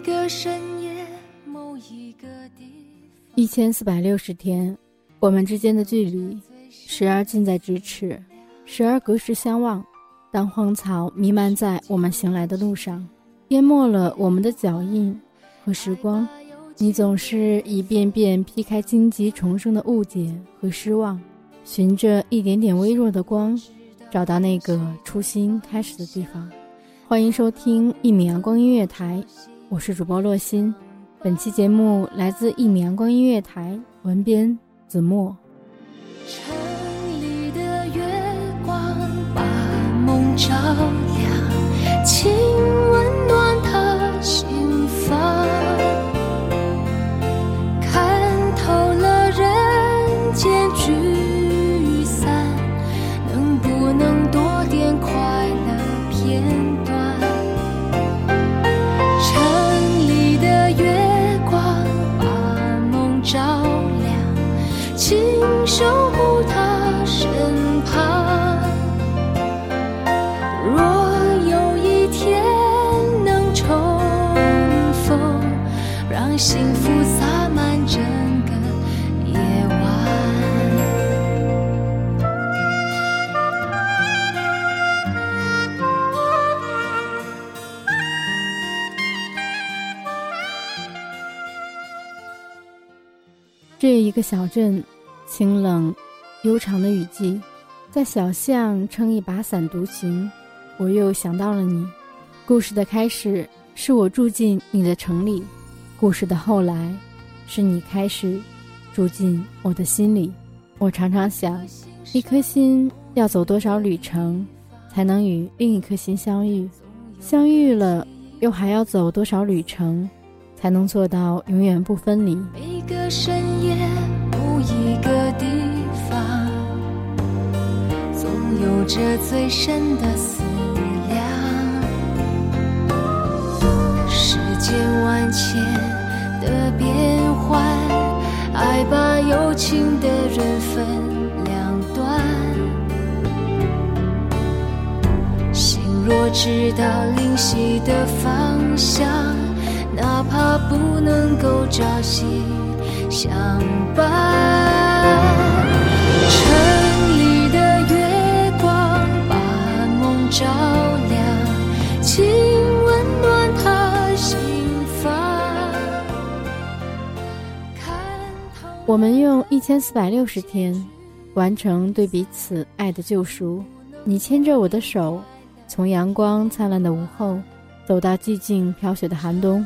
个深夜，某一个地一千四百六十天，我们之间的距离，时而近在咫尺，时而隔世相望。当荒草弥漫在我们行来的路上，淹没了我们的脚印和时光，你总是一遍遍劈开荆棘重生的误解和失望，循着一点点微弱的光，找到那个初心开始的地方。欢迎收听一米阳光音乐台，我是主播洛心。本期节目来自一米阳光音乐台，文编子墨。城里的月光把梦照亮，幸福洒满整个夜晚。这一个小镇，清冷悠长的雨季，在小巷撑一把伞独行，我又想到了你。故事的开始是我住进你的城里，故事的后来是你开始住进我的心里。我常常想，一颗心要走多少旅程，才能与另一颗心相遇？相遇了，又还要走多少旅程，才能做到永远不分离？每个深夜，某一个地方，总有着最深的思千万千的变幻，爱把有情的人分两端。心若知道灵犀的方向，哪怕不能够朝夕相伴。城里的月光把梦照我们用一千四百六十天，完成对彼此爱的救赎。你牵着我的手，从阳光灿烂的午后，走到寂静飘雪的寒冬，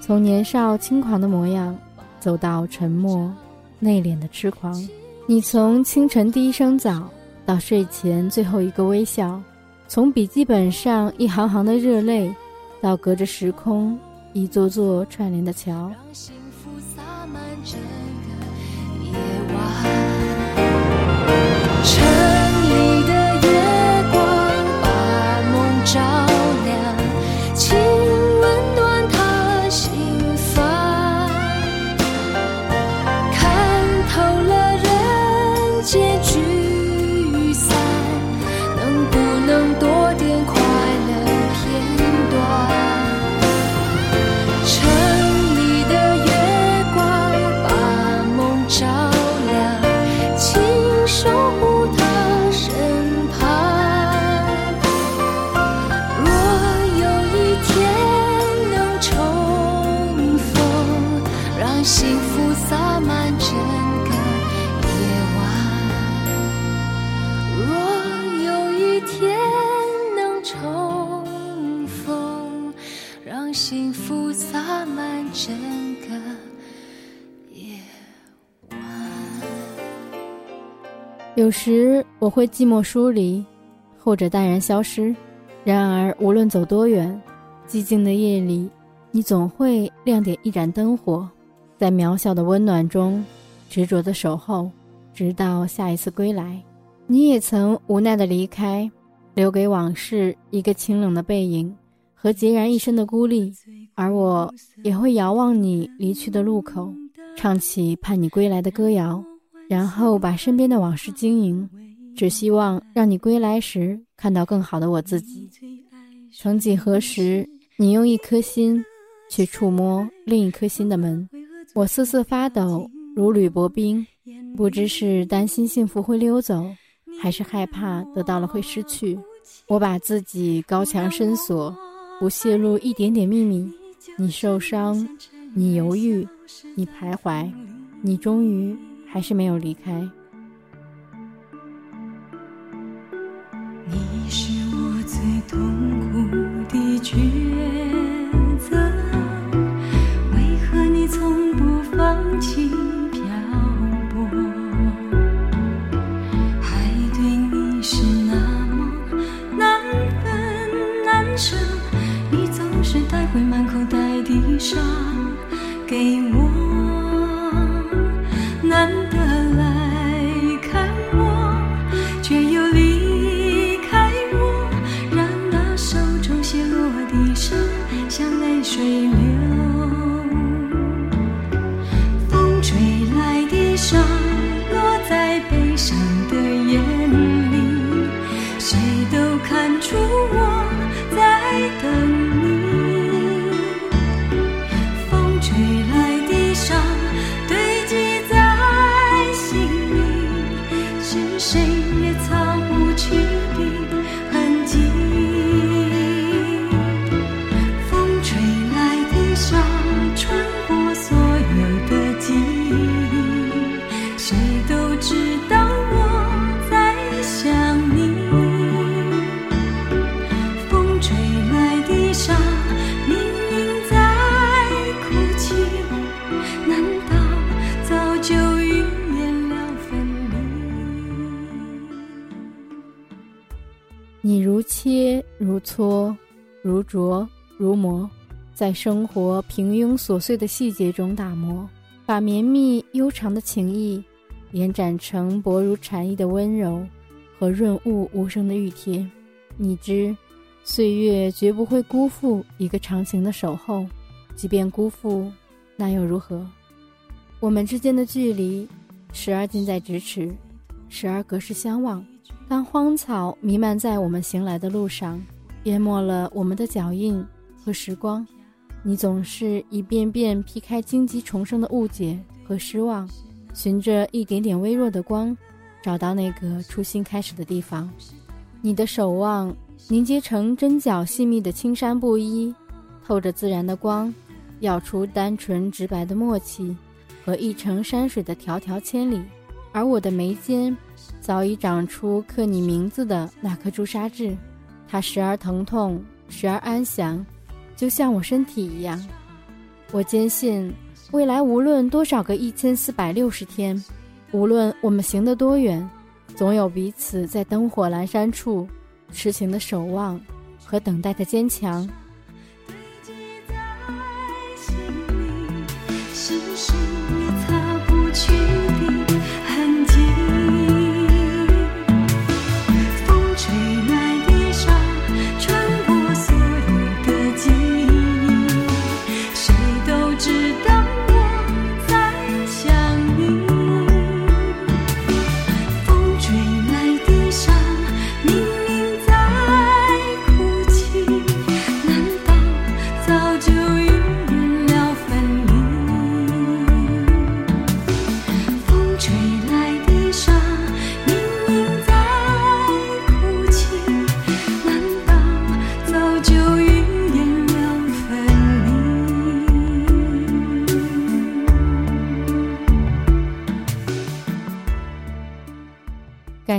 从年少轻狂的模样，走到沉默内敛的痴狂。你从清晨第一声早到睡前最后一个微笑，从笔记本上一行行的热泪，到隔着时空一座座串联的桥。照幸福洒满整个夜晚有时我会寂寞疏离，或者淡然消失。然而无论走多远，寂静的夜里，你总会亮点一盏灯火，在渺小的温暖中，执着的守候，直到下一次归来。你也曾无奈的离开，留给往事一个清冷的背影和孑然一身的孤立。而我也会遥望你离去的路口，唱起盼你归来的歌谣。然后把身边的往事经营，只希望让你归来时看到更好的我自己。曾几何时，你用一颗心去触摸另一颗心的门，我瑟瑟发抖，如履薄冰。不知是担心幸福会溜走，还是害怕得到了会失去。我把自己高墙深锁，不泄露一点点秘密。你受伤，你犹豫，你徘徊，你终于。还是没有离开。口袋的伤给我。你如切，如磋，如琢，如磨，在生活平庸琐碎的细节中打磨，把绵密悠长的情谊延展成薄如蝉翼的温柔和润物无声的玉贴。你知，岁月绝不会辜负一个长情的守候，即便辜负，那又如何？我们之间的距离，时而近在咫尺，时而隔世相望。当荒草弥漫在我们行来的路上。淹没了我们的脚印和时光，你总是一遍遍劈开荆棘重生的误解和失望，循着一点点微弱的光，找到那个初心开始的地方。你的守望凝结成针脚细密的青山布衣，透着自然的光，耀出单纯直白的默契和一程山水的迢迢千里。而我的眉间，早已长出刻你名字的那颗朱砂痣。它时而疼痛，时而安详，就像我身体一样。我坚信，未来无论多少个一千四百六十天，无论我们行得多远，总有彼此在灯火阑珊处痴情的守望和等待的坚强。